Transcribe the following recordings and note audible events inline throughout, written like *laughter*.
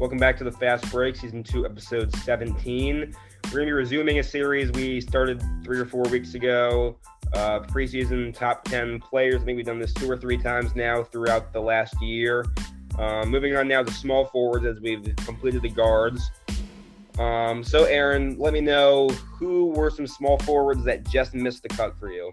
Welcome back to the Fast Break, Season 2, Episode 17. We're going to be resuming a series we started three or four weeks ago. Uh, preseason top 10 players. I think we've done this two or three times now throughout the last year. Uh, moving on now to small forwards as we've completed the guards. Um, so, Aaron, let me know who were some small forwards that just missed the cut for you.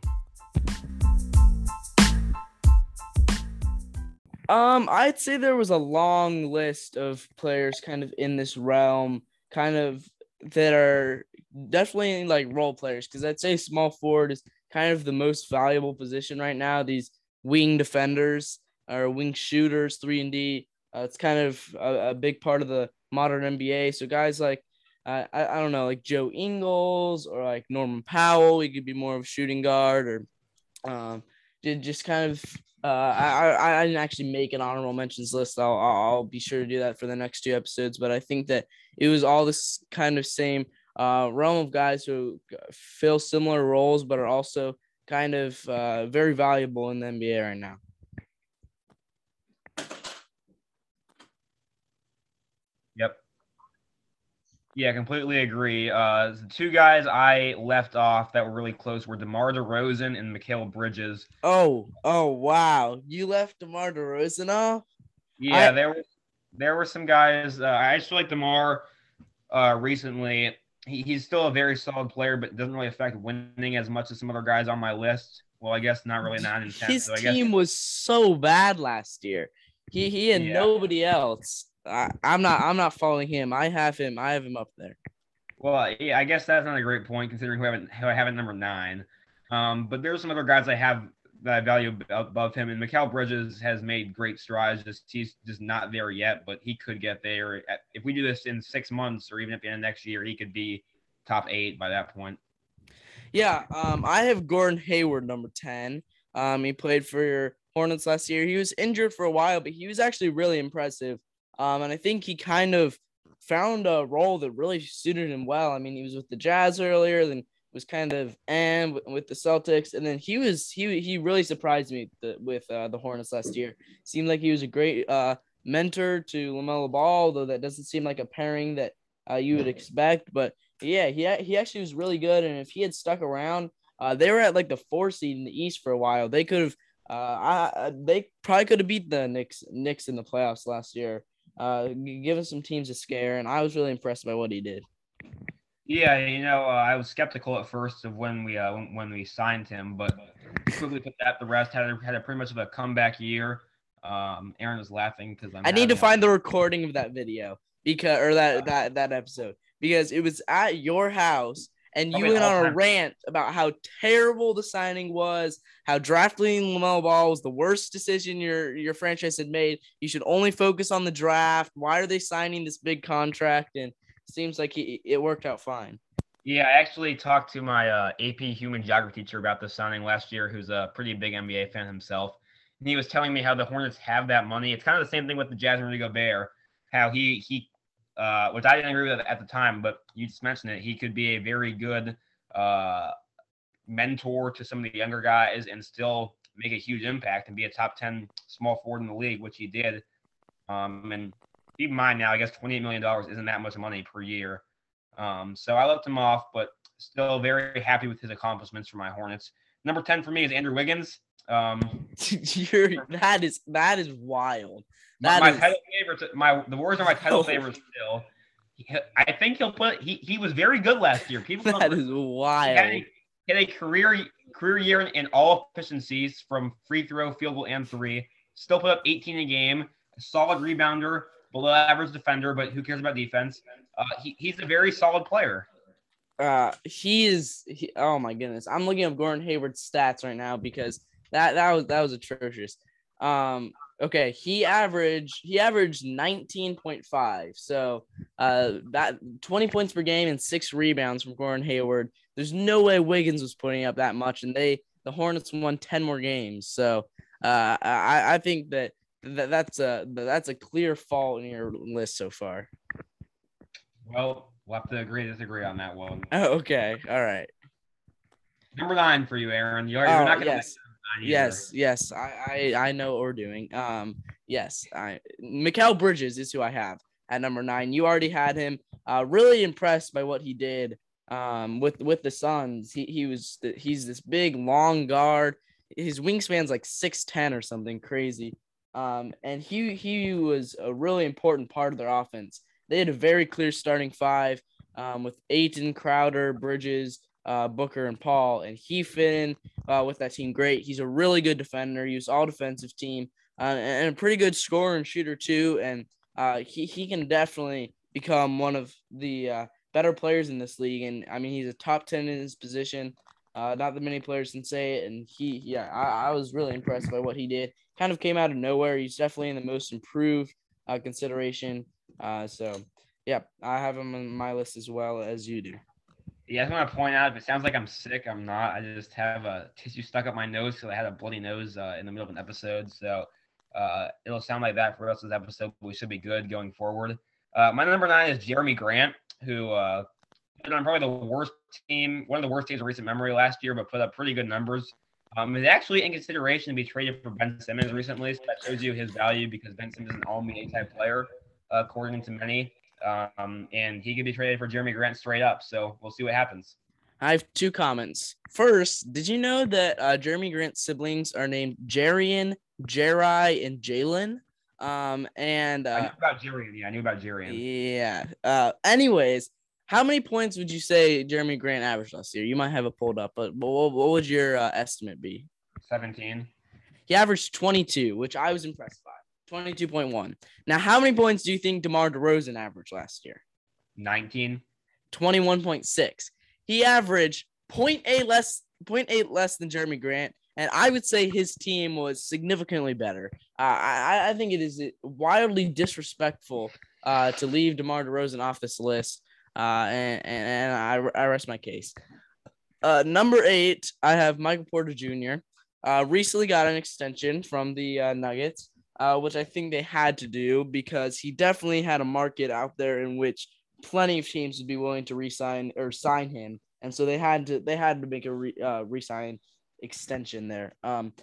Um, I'd say there was a long list of players kind of in this realm, kind of that are definitely like role players because I'd say small forward is kind of the most valuable position right now. These wing defenders or wing shooters, three and D. Uh, it's kind of a, a, big part of the modern NBA. So guys like uh, I I don't know like Joe Ingles or like Norman Powell, he could be more of a shooting guard or um, just kind of uh, I, I didn't actually make an honorable mentions list. I'll, I'll be sure to do that for the next two episodes. But I think that it was all this kind of same uh, realm of guys who fill similar roles, but are also kind of uh, very valuable in the NBA right now. Yeah, completely agree. Uh, the two guys I left off that were really close were DeMar DeRozan and Mikal Bridges. Oh, oh, wow! You left DeMar DeRozan off. Yeah, I... there were there were some guys. Uh, I just feel like DeMar uh, recently. He, he's still a very solid player, but doesn't really affect winning as much as some other guys on my list. Well, I guess not really nine and ten. His so team guess... was so bad last year. He he and yeah. nobody else. I, I'm not I'm not following him. I have him. I have him up there. Well, yeah, I guess that's not a great point considering who I haven't who I have at number nine. Um, but there's some other guys I have that I value above him, and Mikal Bridges has made great strides. Just he's just not there yet, but he could get there. If we do this in six months, or even at the end of next year, he could be top eight by that point. Yeah, um, I have Gordon Hayward number ten. Um, he played for your Hornets last year. He was injured for a while, but he was actually really impressive. Um, and I think he kind of found a role that really suited him well. I mean, he was with the Jazz earlier, then was kind of and with the Celtics, and then he was he he really surprised me with uh, the Hornets last year. Seemed like he was a great uh, mentor to Lamelo Ball, though that doesn't seem like a pairing that uh, you would expect. But yeah, he he actually was really good, and if he had stuck around, uh, they were at like the four seed in the East for a while. They could have. Uh, I, they probably could have beat the Knicks Knicks in the playoffs last year uh, giving some teams a scare, and I was really impressed by what he did. Yeah, you know, uh, I was skeptical at first of when we uh, when we signed him, but quickly put that the rest had a, had a pretty much of a comeback year. Um, Aaron was laughing because i need to find the recording of that video because or that that that episode because it was at your house and you went on a rant about how terrible the signing was, how drafting Lamelo Ball was the worst decision your your franchise had made. You should only focus on the draft. Why are they signing this big contract? And it seems like he, it worked out fine. Yeah, I actually talked to my uh, AP Human Geography teacher about the signing last year, who's a pretty big NBA fan himself. And he was telling me how the Hornets have that money. It's kind of the same thing with the Jazz and Rudy Gobert, how he he uh, which I didn't agree with at the time, but you just mentioned it. He could be a very good uh, mentor to some of the younger guys and still make a huge impact and be a top 10 small forward in the league, which he did. Um, and keep in mind now, I guess $28 million isn't that much money per year. Um, so I left him off, but still very happy with his accomplishments for my Hornets. Number 10 for me is Andrew Wiggins. Um, *laughs* You're, that is that is wild. That my, is... title favorites. My the Warriors are my title *laughs* oh. favorites still. I think he'll put. He he was very good last year. People *laughs* that is wild. He had, a, he had a career career year in, in, all efficiencies from free throw, field goal, and three. Still put up 18 a game. A solid rebounder, below average defender, but who cares about defense? Uh, he, he's a very solid player. Uh, he is. He, oh my goodness, I'm looking up Gordon Hayward's stats right now because that that was that was atrocious. Um, Okay, he averaged he averaged 19.5. So uh that 20 points per game and six rebounds from Gordon Hayward. There's no way Wiggins was putting up that much, and they the Hornets won 10 more games. So uh I, I think that, that that's a that's a clear fall in your list so far. Well, we'll have to agree to disagree on that one. Oh, *laughs* okay. All right. Number nine for you, Aaron. You're, you're oh, not gonna yes. Yes, yes, I, I I know what we're doing. Um, yes, I Mikal Bridges is who I have. at number nine. You already had him. Uh, really impressed by what he did um, with with the Suns. He he was he's this big long guard. His wingspan's like six ten or something crazy. Um, and he he was a really important part of their offense. They had a very clear starting five um, with Ayton, Crowder, Bridges, uh, Booker, and Paul, and he fit in uh, with that team great. He's a really good defender. He was all defensive team uh, and a pretty good scorer and shooter too. And uh, he he can definitely become one of the uh, better players in this league. And I mean, he's a top ten in his position. Uh, not that many players can say it. And he, yeah, I, I was really impressed by what he did. Kind of came out of nowhere. He's definitely in the most improved consideration. So, yeah, I have him on my list as well as you do. Yeah, I just want to point out if it sounds like I'm sick, I'm not. I just have a tissue stuck up my nose because I had a bloody nose uh, in the middle of an episode. So uh, it'll sound like that for the rest of this episode, but we should be good going forward. Uh, my number nine is Jerami Grant, who uh, put on probably the worst team, one of the worst teams of recent memory last year, but put up pretty good numbers. Um, is actually in consideration to be traded for Ben Simmons recently, so that shows you his value because Ben Simmons is an all NBA type player, according to many. Um, and he could be traded for Jerami Grant straight up. So we'll see what happens. I have two comments. First, did you know that uh, Jerami Grant's siblings are named Jarian, Jeri, and Jalen? Um, and uh, I knew about Jarian. Yeah, I knew about Jarian. Yeah. Uh, anyways, how many points would you say Jerami Grant averaged last year? You might have it pulled up, but what, what would your uh, estimate be? 17. He averaged 22, which I was impressed. 22.1. Now, how many points do you think DeMar DeRozan averaged last year? 19. 21.6. He averaged 0.8 less 0.8 less than Jerami Grant, and I would say his team was significantly better. Uh, I, I think it is wildly disrespectful uh, to leave DeMar DeRozan off this list, uh, and, and I, I rest my case. Uh, number eight, I have Michael Porter Jr. Uh, recently got an extension from the uh, Nuggets uh, which I think they had to do because he definitely had a market out there in which plenty of teams would be willing to resign or sign him, and so they had to they had to make a re, uh, resign extension there. Um,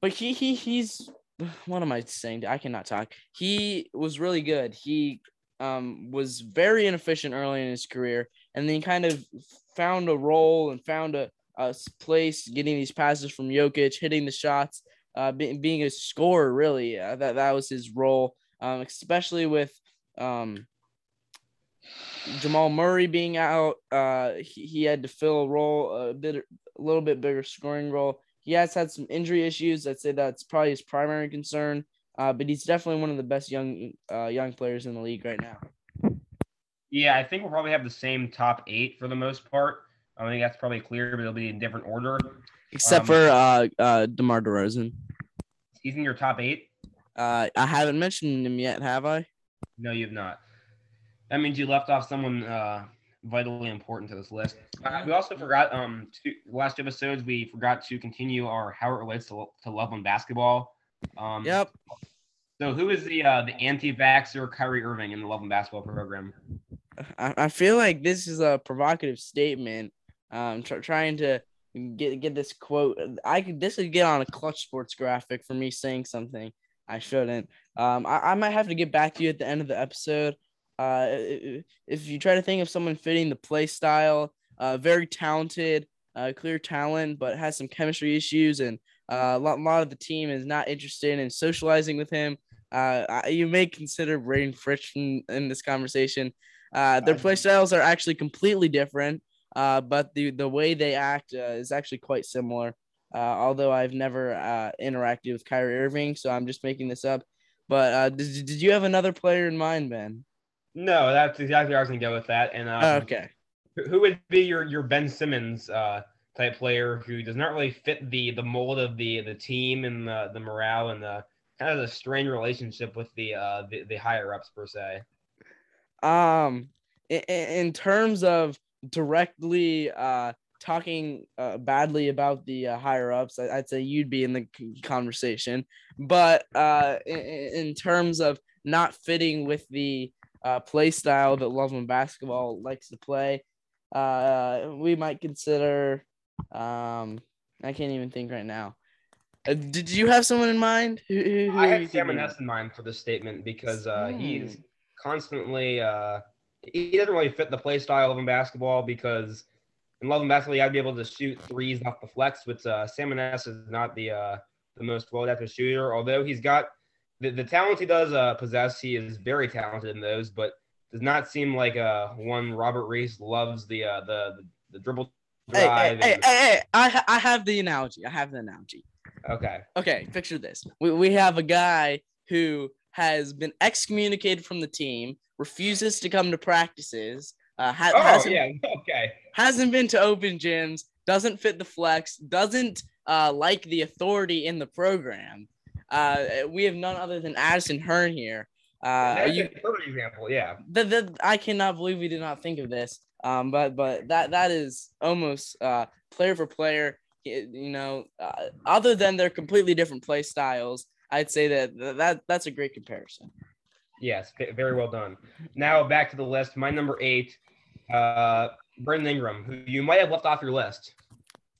but he he he's *sighs* what am I saying? I cannot talk. He was really good. He um was very inefficient early in his career, and then he kind of found a role and found a, a place getting these passes from Jokic, hitting the shots uh, be, being a scorer. Really, uh, that that was his role, um, especially with um, Jamal Murray being out. Uh, he, he had to fill a role a bit, a little bit bigger scoring role. He has had some injury issues. I'd say that's probably his primary concern. Uh, but he's definitely one of the best young uh, young players in the league right now. Yeah, I think we'll probably have the same top eight for the most part. I think that's probably clear, but it'll be in different order except um, for uh, uh, DeMar DeRozan. He's in your top eight. Uh, I haven't mentioned him yet, have I? No, you've not. That means you left off someone uh, vitally important to this list. Uh, we also forgot um two, last episodes we forgot to continue our how it relates to, to Loveland basketball. Um, yep. So who is the uh, the anti-vaxxer Kyrie Irving in the Loveland basketball program? I, I feel like this is a provocative statement. Um, tr- trying to get get this quote. I could this would get on a clutch sports graphic for me saying something I shouldn't. Um, I, I might have to get back to you at the end of the episode. Uh, if you try to think of someone fitting the play style, uh, very talented, uh, clear talent, but has some chemistry issues, and uh, a lot, a lot of the team is not interested in socializing with him. Uh, you may consider Braden Fritz in, in this conversation. Uh, their play styles are actually completely different uh, but the the way they act uh, is actually quite similar. Uh, although I've never uh, interacted with Kyrie Irving, so I'm just making this up. But uh, did, did you have another player in mind, Ben? No, that's exactly where I was gonna go with that. And um, okay, who would be your your Ben Simmons uh, type player who does not really fit the the mold of the the team and the the morale and the kind of the strained relationship with the uh the, the higher ups per se? Um, in, in terms of directly uh, talking uh, badly about the uh, higher ups, I- would say you'd be in the conversation. But uh, in-, in terms of not fitting with the uh, play style that Loveland basketball likes to play, uh, we might consider. Um, I can't even think right now. Uh, did you have someone in mind? Who, who, who I had Sam Ness in mind for this statement because uh, he's constantly uh, he doesn't really fit the play style of in basketball because in Loveland basketball you got to be able to shoot threes off the flex, which uh, Sam Ness is not the uh, the most well adapted shooter. Although he's got the, the talent he does uh, possess, he is very talented in those, but does not seem like uh, one Robert Reese loves the uh, the, the the dribble Hey, drive. hey, hey, hey, I, I have the analogy. I have the analogy. Okay. Okay, picture this. We, we have a guy who has been excommunicated from the team, refuses to come to practices, uh, ha- Oh hasn't, yeah. *laughs* Okay. hasn't been to open gyms, doesn't fit the flex, doesn't uh, like the authority in the program. Uh, we have none other than Addison Hearn here. Uh, are you, perfect example. Yeah. the, the, I cannot believe we did not think of this. Um, but but that that is almost uh, player for player. You know, uh, other than their completely different play styles, I'd say that that that's a great comparison. Yes. Very well done. Now back to the list. My number eight, uh, Brandon Ingram, who you might have left off your list.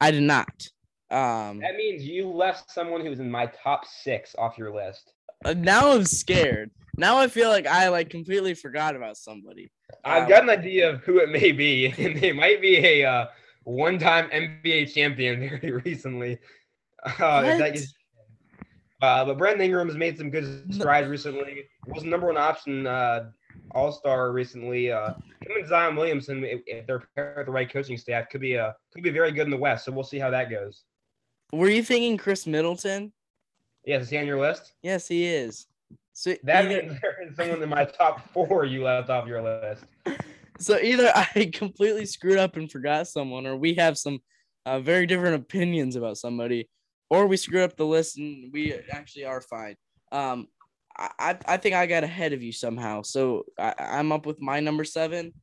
I did not. Um, That means you left someone who was in my top six off your list. uh, now I'm scared. Now I feel like I like completely forgot about somebody. I've Um, got an idea of who it may be, *laughs* and they might be a uh, one-time NBA champion *laughs* very recently. Uh, that is- uh, but Brandon Ingram has made some good strides recently. Was the number one option uh, All Star recently. Uh, him and Zion Williamson, if, if they're paired with the right coaching staff, could be a could be very good in the West. So we'll see how that goes. Were you thinking Khris Middleton? Yes, is he on your list? Yes, he is. So That either, means there is someone in my top four you left off your list. *laughs* so either I completely screwed up and forgot someone, or we have some uh, very different opinions about somebody, or we screwed up the list and we actually are fine. Um, I I, think I got ahead of you somehow, so I, I'm up with my number seven.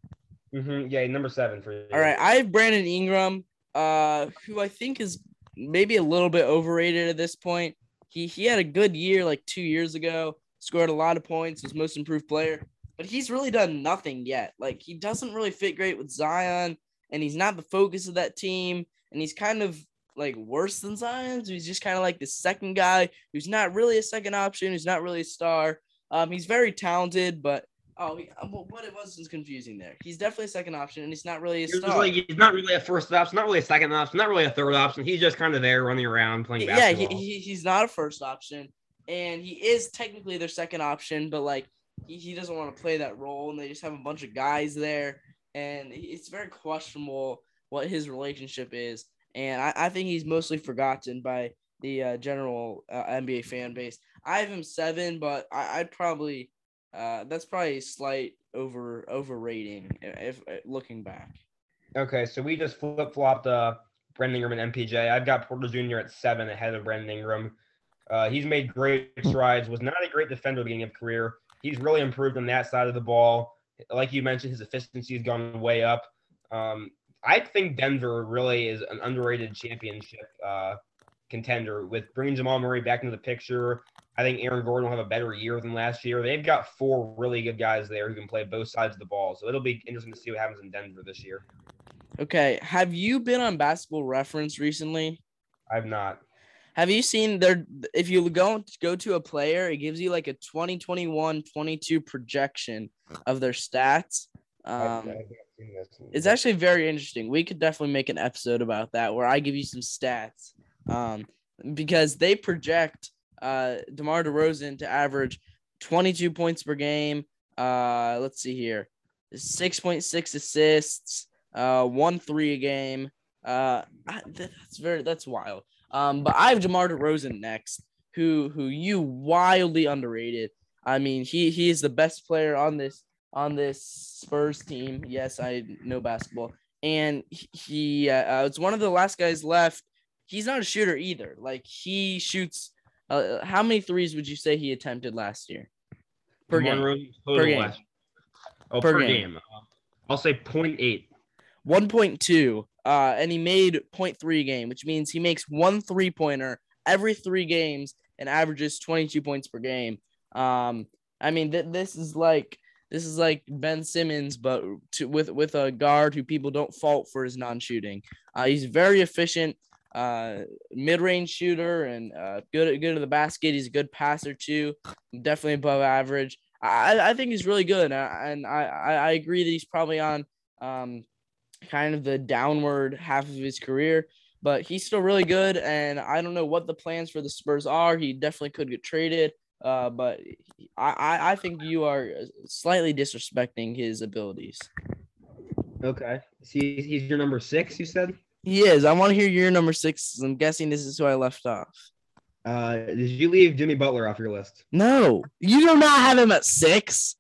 hmm Yeah, number seven for you. All right, I have Brandon Ingram, uh, who I think is maybe a little bit overrated at this point. He he had a good year like two years ago, scored a lot of points, was most improved player, but he's really done nothing yet. Like he doesn't really fit great with Zion, and he's not the focus of that team, and he's kind of like worse than Zion. So he's just kind of like the second guy who's not really a second option, who's not really a star. Um, he's very talented, but oh, he- uh, what it was is confusing there. He's definitely a second option, and he's not really a He was star. like he's not really a first option, not really a second option, not really a third option. He's just kind of there running around playing yeah, he, basketball. he, he's not a first option, and he is technically their second option, but like he, he doesn't want to play that role, and they just have a bunch of guys there, and it's very questionable what his relationship is, and I, I think he's mostly forgotten by the uh, general uh, NBA fan base. I have him seven, but I, I'd probably uh, that's probably a slight over overrating if, if looking back. Okay, so we just flip flopped uh, Brandon Ingram and MPJ. I've got Porter Jr. at seven ahead of Brandon Ingram. Uh, he's made great strides. Was not a great defender beginning of career. He's really improved on that side of the ball. Like you mentioned, his efficiency has gone way up. Um, I think Denver really is an underrated championship uh, contender with bringing Jamal Murray back into the picture. I think Aaron Gordon will have a better year than last year. They've got four really good guys there who can play both sides of the ball. So it'll be interesting to see what happens in Denver this year. Okay, have you been on Basketball Reference recently? I've not. Have you seen their if you go go to a player, it gives you like a 2021 22 projection of their stats. Um I've not seen this. it's actually very interesting. We could definitely make an episode about that where I give you some stats. Um because they project uh DeMar DeRozan to average 22 points per game. Uh let's see here. 6.6 assists, uh 1 3 a game. Uh I, that's very that's wild. Um but I have DeMar DeRozan next who who you wildly underrated. I mean, he he is the best player on this on this Spurs team. Yes, I know basketball, and he- uh, uh, it's one of the last guys left. He's not a shooter either. Like he shoots. Uh, how many threes would you say he attempted last year? Per game, total game. last- Oh, Per per, game. game. Uh, I'll say 0.8. one point two. Uh, and he made 0.3 a game, which means he makes one three pointer every three games and averages 22 points per game. Um, I mean, th- this is like this is like Ben Simmons, but to, with with a guard who people don't fault for his non-shooting. Uh, he's very efficient, uh, mid-range shooter, and uh, good good at the basket. He's a good passer too, definitely above average. I, I think he's really good, and I, I agree that he's probably on um kind of the downward half of his career, but he's still really good. And I don't know what the plans for the Spurs are. He definitely could get traded, uh, but I, I think you are slightly disrespecting his abilities. Okay, see, he's your number six. You said he is. I want to hear your number six. I'm guessing this is who I left off. Uh, did you leave Jimmy Butler off your list? No, you do not have him at six.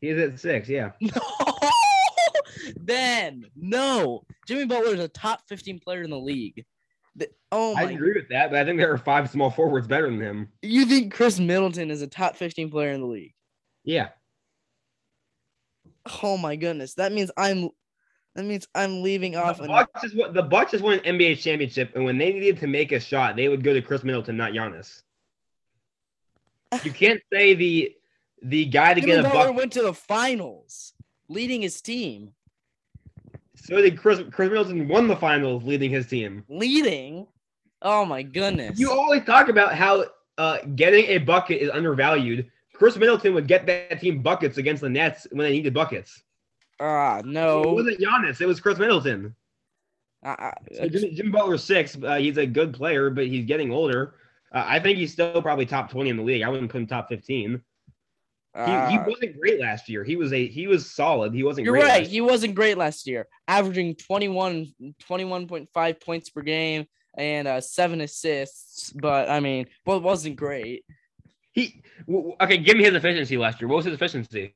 He's at six. Yeah. *laughs* No. ben, no. Jimmy Butler is a top 15 player in the league. Oh my. I agree with that, but I think there are five small forwards better than him. You think Khris Middleton is a top 15 player in the league? Yeah. Oh my goodness. That means I'm that means I'm leaving off. The Bucks, just, the Bucks just won an NBA championship, and when they needed to make a shot, they would go to Khris Middleton, not Giannis. You *laughs* can't say the the guy to Jimmy get a buck went to the finals, leading his team. So did Chris, Khris Middleton won the finals, leading his team. Leading? Oh my goodness! You always talk about how uh, getting a bucket is undervalued. Khris Middleton would get that team buckets against the Nets when they needed buckets. Ah, uh, no. It wasn't Giannis. It was Khris Middleton. Uh, so Jim, Jim Butler six. Uh, he's a good player, but he's getting older. Uh, I think he's still probably top twenty in the league. I wouldn't put him top fifteen. He, he uh, wasn't great last year. He was a he was solid. He wasn't. You're right. He wasn't great last year, averaging 21, 21.5 points per game and uh, seven assists. But I mean, well, it wasn't great. He okay. Give me his efficiency last year. What was his efficiency?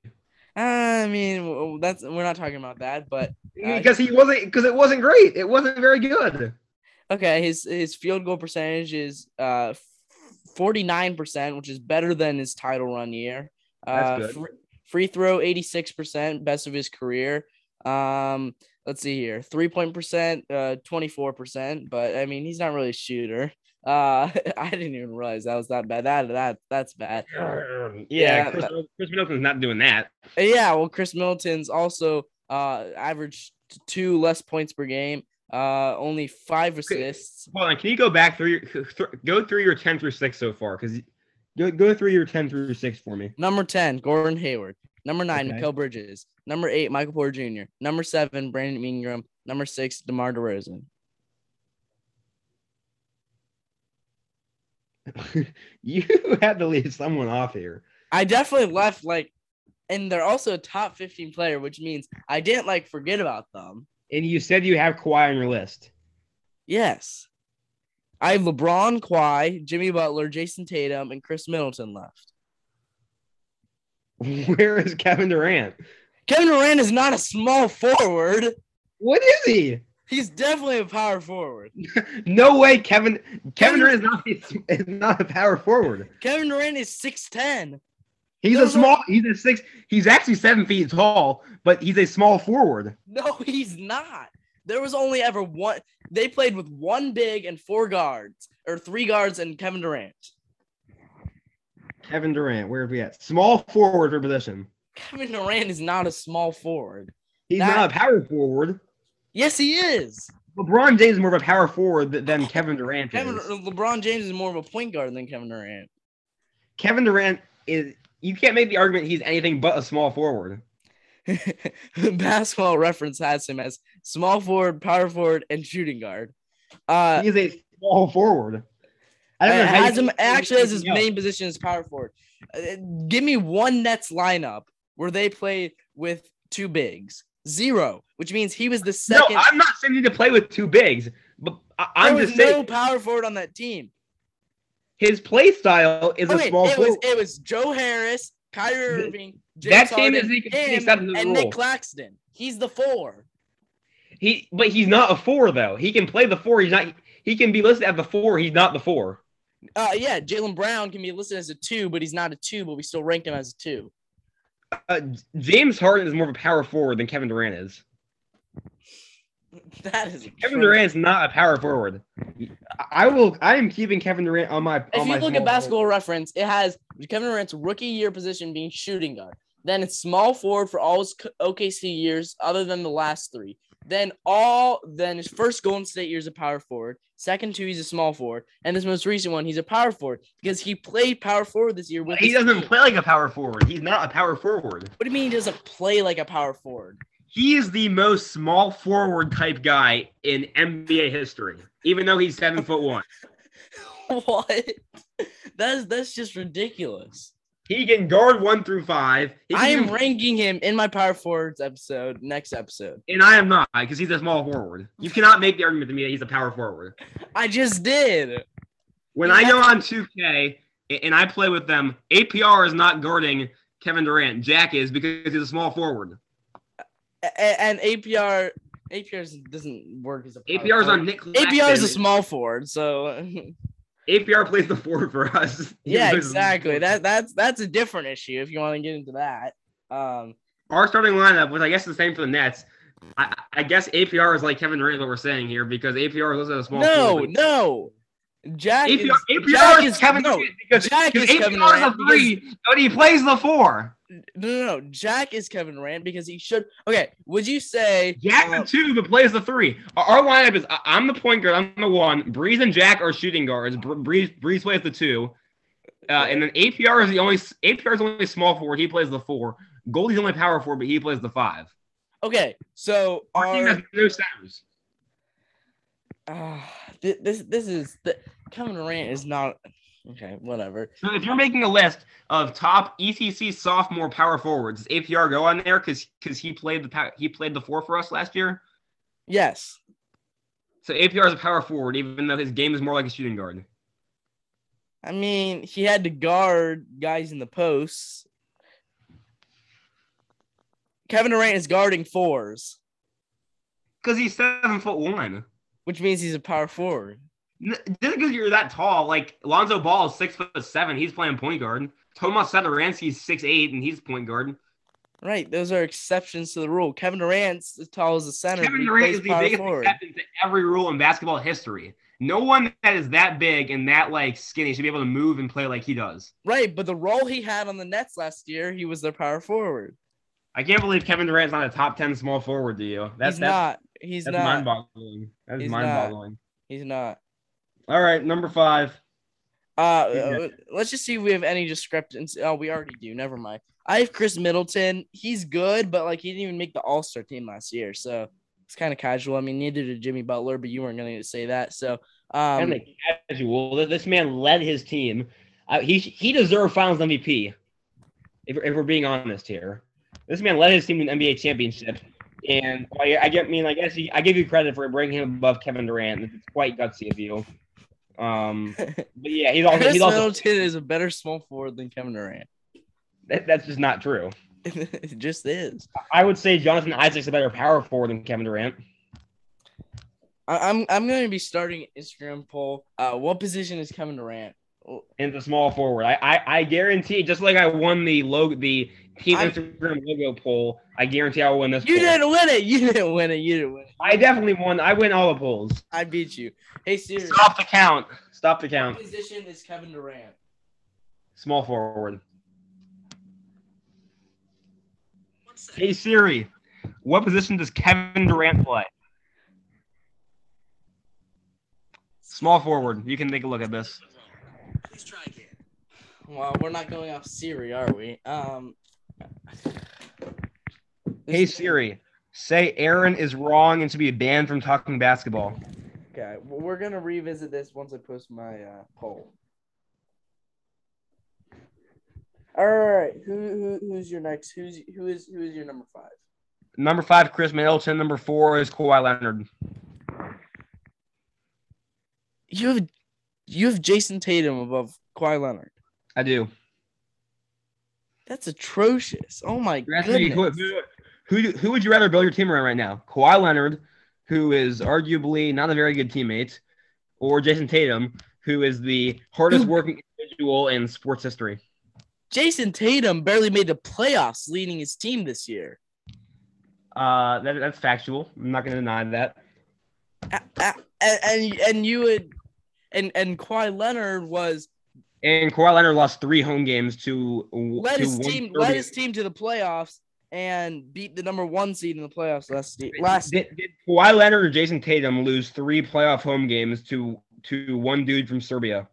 I mean, that's we're not talking about that, but uh, because he wasn't because it wasn't great. It wasn't very good. Okay, his his field goal percentage is uh 49%, which is better than his title run year. Uh, Free, free throw 86%, best of his career. Um, let's see here. Three point percent, uh, 24%, but I mean, he's not really a shooter. Uh, *laughs* I didn't even realize that was that bad. That that that's bad. Yeah, yeah Chris, Khris Middleton's not doing that. Yeah, well, Khris Middleton's also uh averaged two less points per game. Uh, only five assists. Hold on, can you go back through your th- go through your ten through six so far? Because go go through your ten through six for me. Number ten, Gordon Hayward. Number nine, okay. Mikal Bridges. Number eight, Michael Porter Jr. Number seven, Brandon Ingram. Number six, DeMar DeRozan. *laughs* you had to leave someone off here. I definitely left like, and they're also a top 15 player, which means I didn't like forget about them. And you said you have Kawhi on your list. Yes. I have LeBron, Kawhi, Jimmy Butler, Jayson Tatum, and Khris Middleton left. *laughs* Where is Kevin Durant? Kevin Durant is not a small forward. What is he? He's definitely a power forward. *laughs* no way, Kevin. Kevin Durant is not is not a power forward. Kevin Durant is six ten. He's no, a small. No. He's a six. He's actually seven feet tall, but he's a small forward. No, he's not. There was only ever one. They played with one big and four guards, or three guards and Kevin Durant. Kevin Durant, where are we at? Small forward for position. Kevin Durant is not a small forward. He's that, not a power forward. Yes, he is. LeBron James is more of a power forward than Kevin Durant Kevin, is. LeBron James is more of a point guard than Kevin Durant. Kevin Durant is. You can't make the argument he's anything but a small forward. The *laughs* basketball Reference has him as small forward, power forward, and shooting guard. Uh, he's a small forward. I don't know. Has him actually as his main position as power forward. Uh, give me one Nets lineup where they play with two bigs. Zero, which means he was the second. No, I'm not saying to play with two bigs, but I- am just saying no power forward on that team. His play style is okay, a small. It forward. was it was Joe Harris, Kyrie Irving, James that team Harden, is him, and Nic Claxton. He's the four. He, but he's not a four though. He can play the four. He's not. He can be listed as the four. He's not the four. Uh, yeah, Jaylen Brown can be listed as a two, but he's not a two. But we still rank him as a two. Uh, James Harden is more of a power forward than Kevin Durant is. *laughs* That is Kevin Durant is not a power forward. I will. I am keeping Kevin Durant on my. If on you my look at Basketball forward. Reference, it has Kevin Durant's rookie year position being shooting guard. Then it's small forward for all his OKC years, other than the last three. Then all then his first Golden State year is a power forward. Second two, he's a small forward, and this most recent one, he's a power forward because he played power forward this year. With He doesn't team. play like a power forward. He's not a power forward. What do you mean he doesn't play like a power forward? He is the most small forward type guy in NBA history, even though he's seven foot one. *laughs* what? That's that's just ridiculous. He can guard one through five. I am even- ranking him in my power forwards episode next episode. and I am not because he's a small forward. You cannot make the argument to me that he's a power forward. I just did. When Yeah. I go on 2K and I play with them, APR is not guarding Kevin Durant. Jack is because he's a small forward. And APR APR doesn't work as a APR is on Nick. APR is a small forward, so APR plays the forward for us. Yeah, exactly. That that's that's a different issue if you want to get into that. Um, our starting lineup was, I guess, the same for the Nets. I, I guess APR is like Kevin Durant, what we're saying here, because APR is listed as a small no, forward. no, Jack APR, is APR Jack is, is Kevin no, Durant because, Jack because is APR Kevin is a Durant three, but he plays the four. No, no, no. Jack is Kevin Durant because he should. Okay, would you say Jack uh, the two, but plays the three. Our, our lineup is I- I'm the point guard, I'm the one. Breeze and Jack are shooting guards. Breeze Breeze plays the two, uh, and then APR is the only APR is the only small forward. He plays the four. Goldie's the only power forward, but he plays the five. Okay, so Our team has no centers. uh, thi- this this is the Kevin Durant is not okay. Whatever. So if you're making a list of top ECC sophomore power forwards, does APR go on there because because he played the he played the four for us last year. Yes. So APR is a power forward, even though his game is more like a shooting guard. I mean, he had to guard guys in the posts. Kevin Durant is guarding fours, Because he's seven foot one. which means he's a power forward. Just because you're that tall, like Lonzo Ball is six foot seven, he's playing point guard. Tomas is six eight, and he's point guard. Right. Those are exceptions to the rule. Kevin Durant's as tall as a center. Kevin Durant is the biggest forward. exception to every rule in basketball history. No one that is that big and that like skinny should be able to move and play like he does. Right, but the role he had on the Nets last year, he was their power forward. I can't believe Kevin Durant's not a top ten small forward to you. That's he's that's, not. He's that's not. mind-boggling. That's He's mind-boggling. He's not. All right, number five. Uh, Yeah. uh, let's just see if we have any discrepancy. Oh, we already do. Never mind. I have Khris Middleton. He's good, but like he didn't even make the All Star team last year, so it's kind of casual. I mean, neither did Jimmy Butler, but you weren't going to say that. So, um, and the casual. This man led his team. Uh, he he deserved Finals MVP. If, if we're being honest here, this man led his team to an NBA championship, and I, I get I mean I guess he, I give you credit for bringing him above Kevin Durant. It's quite gutsy of you. Um, *laughs* but yeah, he's also Chris he's also Middleton is a better small forward than Kevin Durant. that, that's just not true. *laughs* it just is. I would say Jonathan Isaac's a better power forward than Kevin Durant. I, I'm I'm going to be starting an Instagram poll. Uh, what position is Kevin Durant? And the small forward. I, I I guarantee, just like I won the logo, the team I'm- Instagram logo poll, I guarantee I will win this. You poll. didn't win it. You didn't win it. You didn't win it. I definitely won. I win all the polls. I beat you. Hey Siri, Stop the count. Stop the what count. position is Kevin Durant? Small forward. Hey Siri, what position does Kevin Durant play? Small forward. You can take a look at this. Please try again. Well, we're not going off Siri, are we? Um. Hey Siri, say Aaron is wrong and should be banned from talking basketball. Okay, well, we're gonna revisit this once I post my uh, poll. All right, who, who who's your next? Who's who is who is your number five? Number five, Khris Middleton. Number four is Kawhi Leonard. You have you have Jayson Tatum above Kawhi Leonard. I do. That's atrocious. Oh my You're asking me, goodness. who, who, who, would you rather build your team around right now? Kawhi Leonard, who is arguably not a very good teammate, or Jayson Tatum, who is the hardest working individual in sports history? Jayson Tatum barely made the playoffs leading his team this year. Uh, that, that's factual. I'm not going to deny that. And, and and you would and and Kawhi Leonard was And Kawhi Leonard lost three home games to led to his team led his team to the playoffs and beat the number one seed in the playoffs last last. Did, did Kawhi Leonard or Jayson Tatum lose three playoff home games to to one dude from Serbia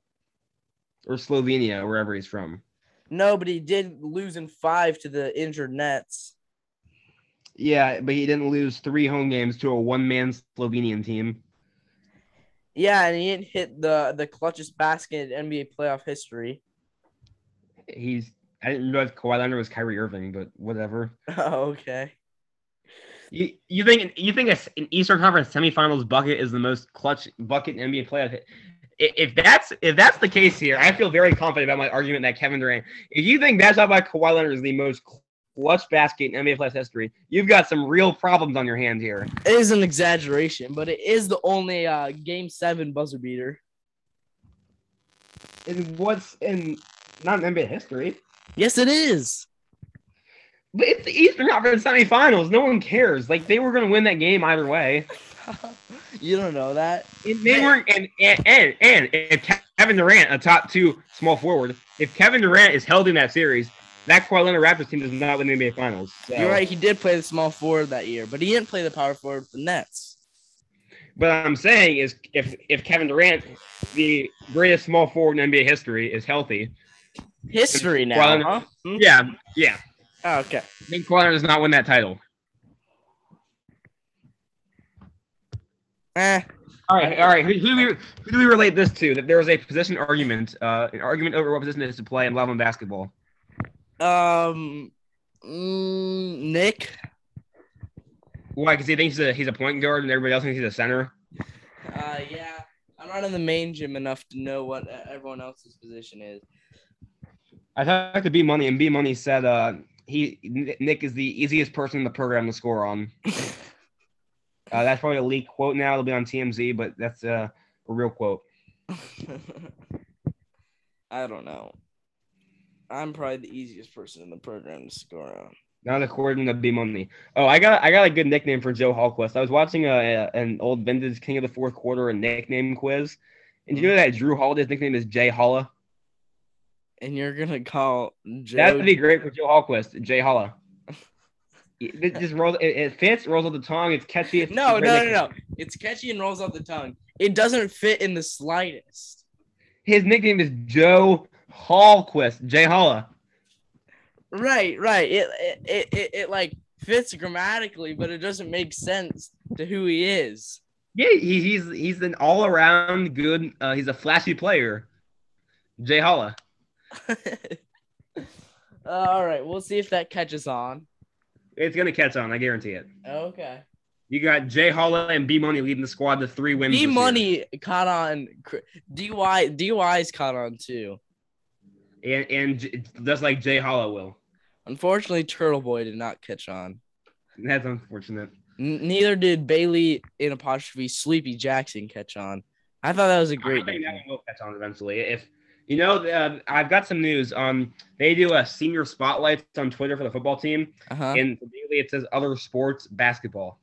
or Slovenia, wherever he's from? No, but he did lose in five to the injured Nets. Yeah, but he didn't lose three home games to a one-man Slovenian team. Yeah, and he didn't hit the the clutchest basket in NBA playoff history. He's I didn't realize Kawhi Leonard was Kyrie Irving, but whatever. *laughs* Oh, okay. You, you think you think an Eastern Conference semifinals bucket is the most clutch bucket in NBA playoff? If that's if that's the case here, I feel very confident about my argument that Kevin Durant. If you think that's how by Kawhi Leonard is the most clutch basket in NBA playoff history, you've got some real problems on your hands here. It is an exaggeration, but it is the only uh, Game Seven buzzer beater. In what's in not in NBA history? Yes, it is. But it's the Eastern Conference semifinals. No one cares. Like they were going to win that game either way. *laughs* you don't know that. And they weren't. And, and and and if Kevin Durant, a top two small forward, if Kevin Durant is held in that series, that Leonard Raptors team does not win the NBA Finals. So. You're right. He did play the small forward that year, but he didn't play the power forward with the Nets. But I'm saying is if if Kevin Durant, the greatest small forward in NBA history, is healthy, history now, huh? Hmm? Yeah, yeah. Oh, okay. Nick Qualler does not win that title. Eh. All right, all right. Who, who, do we, who do we relate this to? That there was a position argument, uh, an argument over what position is to play in Levin basketball. Um, mm, Nick. Why? Because he thinks he's a, he's a point guard and everybody else thinks he's a center. Uh, yeah. I'm not in the main gym enough to know what everyone else's position is. I talked to B Money, and B Money said uh, he Nick is the easiest person in the program to score on. *laughs* uh, that's probably a leak quote now. It'll be on TMZ, but that's uh, a real quote. *laughs* I don't know. I'm probably the easiest person in the program to score on. Not according to B Money. Oh, I got I got a good nickname for Joe Hallquist. I was watching a, a, an old vintage King of the Fourth Quarter nickname quiz, and you mm-hmm. know that Jrue Holiday's nickname is Jay Holla and you're gonna call Joe. That would be great for Joe Hallquist, Jay Holla. *laughs* it just rolls. It, it, fits. Rolls off the tongue. It's catchy. It's no, no, no, no. It's catchy and rolls off the tongue. It doesn't fit in the slightest. His nickname is Joe Hallquist. Jay Holla. Right, right. It, it, it, it, like fits grammatically, but it doesn't make sense to who he is. Yeah, he, he's he's an all around good. Uh, he's a flashy player. Jay Holla. *laughs* All right, we'll see if that catches on. It's gonna catch on, I guarantee it. Okay. You got Jay Holland and B Money leading the squad to three wins. B Money caught on. DY DY's caught on too. And and just like Jay Hollow will. Unfortunately, Turtle Boy did not catch on. That's unfortunate. N- neither did Bailey in apostrophe Sleepy Jackson catch on. I thought that was a great. I think that will catch on eventually. If you know, uh, I've got some news. Um, they do a senior spotlights on Twitter for the football team, uh-huh. and daily it says other sports basketball.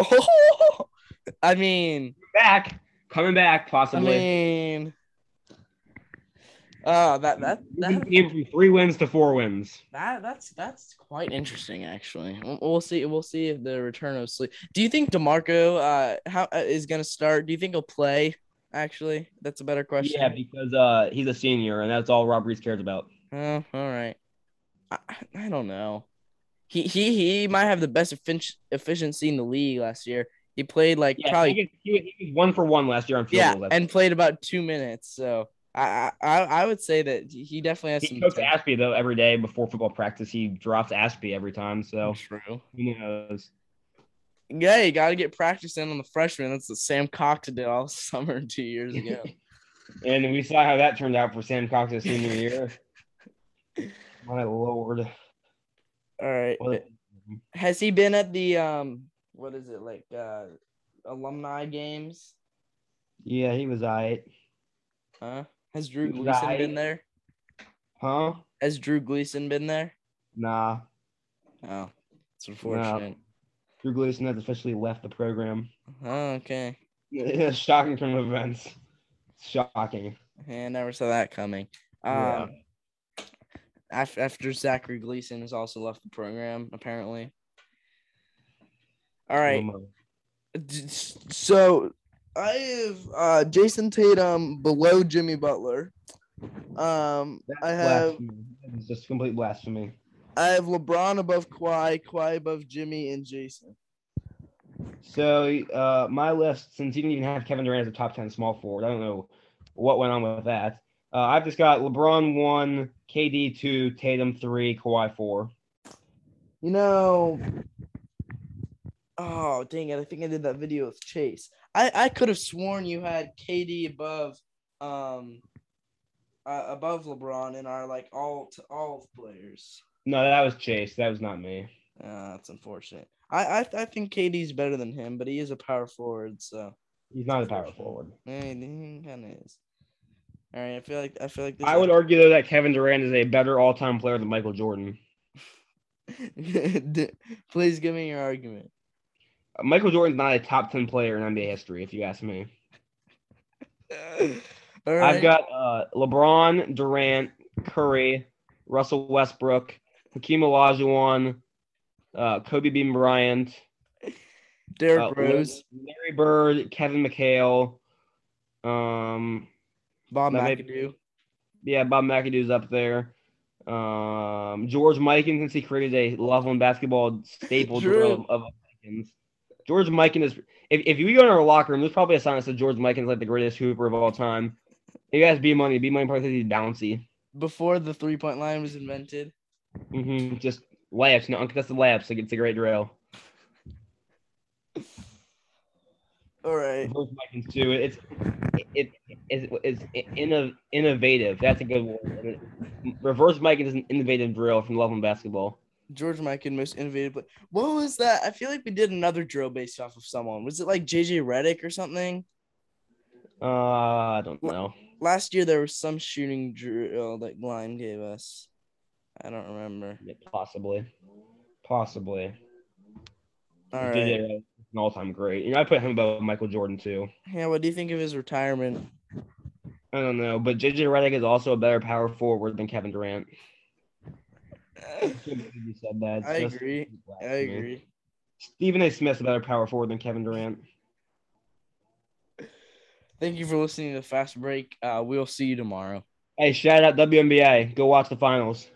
Oh, *laughs* I mean, back, coming back, possibly. I mean, uh, that that that came from three wins to four wins. That that's that's quite interesting, actually. We'll, we'll see. We'll see if the return of sleep. Do you think Demarco uh how uh, is gonna start? Do you think he'll play? actually? That's a better question. Yeah, because uh, he's a senior, and that's all Rob Reese cares about. Oh, all right. I, I don't know. He he he might have the best efficiency in the league last year. He played like yeah, probably he, he, was one for one last year on field yeah, goal. and played about two minutes. So I I I would say that he definitely has. He some coached Ashby though every day before football practice. He drops Ashby every time. So true. Who knows? Yeah, you got to get practice in on the freshman. That's the Sam Cox did all *laughs* summer two years ago. *laughs* and we saw how that turned out for Sam Cox's senior *laughs* year. My lord. All right. What? Has he been at the um what is it like uh alumni games? Yeah, he was alright. Huh? Has Drew Gleason been there? Huh? Has Drew Gleason been there? Nah. Oh, it's unfortunate. Drew Gleason has officially left the program. Oh, okay. Yeah, shocking from events. Shocking. Yeah, I never saw that coming. Um, yeah. After, after Zachary Gleason has also left the program, apparently. All right. So I have uh, Jayson Tatum below Jimmy Butler. Um, I have It's just complete blasphemy. I have LeBron above Kawhi, Kawhi above Jimmy, and Jason. So uh, my list, since you didn't even have Kevin Durant as a top ten small forward, I don't know what went on with that. Uh, I've just got LeBron one, KD two, Tatum three, Kawhi four. You know, oh dang it! I think I did that video with Chase. I I could have sworn you had KD above, um, uh, above LeBron in our like all to all players. No, that was Chase. That was not me. Uh, that's unfortunate. I, I I think KD's better than him, but he is a power forward, so He's not a power forward. eh, he kind of is. All right, I feel like I feel like. I would argue though that Kevin Durant is a better all-time player than Michael Jordan. *laughs* Please give me your argument. Michael Jordan's not a top ten player in NBA history, if you ask me. *laughs* All right. I've got uh, LeBron, Durant, Curry, Russell Westbrook, Hakeem Olajuwon, uh, Kobe Bean Bryant, Derrick uh, Rose, Larry Bird, Kevin McHale. Um, Bob that may be- McAdoo. yeah, Bob McAdoo's up there. Um, George Mikan, since he created a Loveland basketball staple drill of, of Mikans. George Mikan is. If, if you go in our locker room, there's probably a sign that says George Mikan is like the greatest hooper of all time. You guys, B money, B money probably thinks he's bouncy. Before the three point line was invented. hmm Just layups, no uncontested layups. Like it's a great drill. All right. George Mikan's too. It's it, it, it's, it's inno, innovative. That's a good word. Reverse Mikan is an innovative drill from Loveland basketball. George Mikan, most innovative. But what was that? I feel like we did another drill based off of someone. Was it like JJ Redick or something? Uh, I don't know. Last year there was some shooting drill that Glime gave us. I don't remember. Yeah, possibly, possibly. All JJ right. An all-time great. You know, I put him above Michael Jordan too. Yeah, what do you think of his retirement? I don't know, but JJ Redick is also a better power forward than Kevin Durant. I you said that. I just agree. I agree. Stephen A. Smith's a better power forward than Kevin Durant. Thank you for listening to Fast Break. Uh, we'll see you tomorrow. Hey, shout out WNBA. Go watch the finals.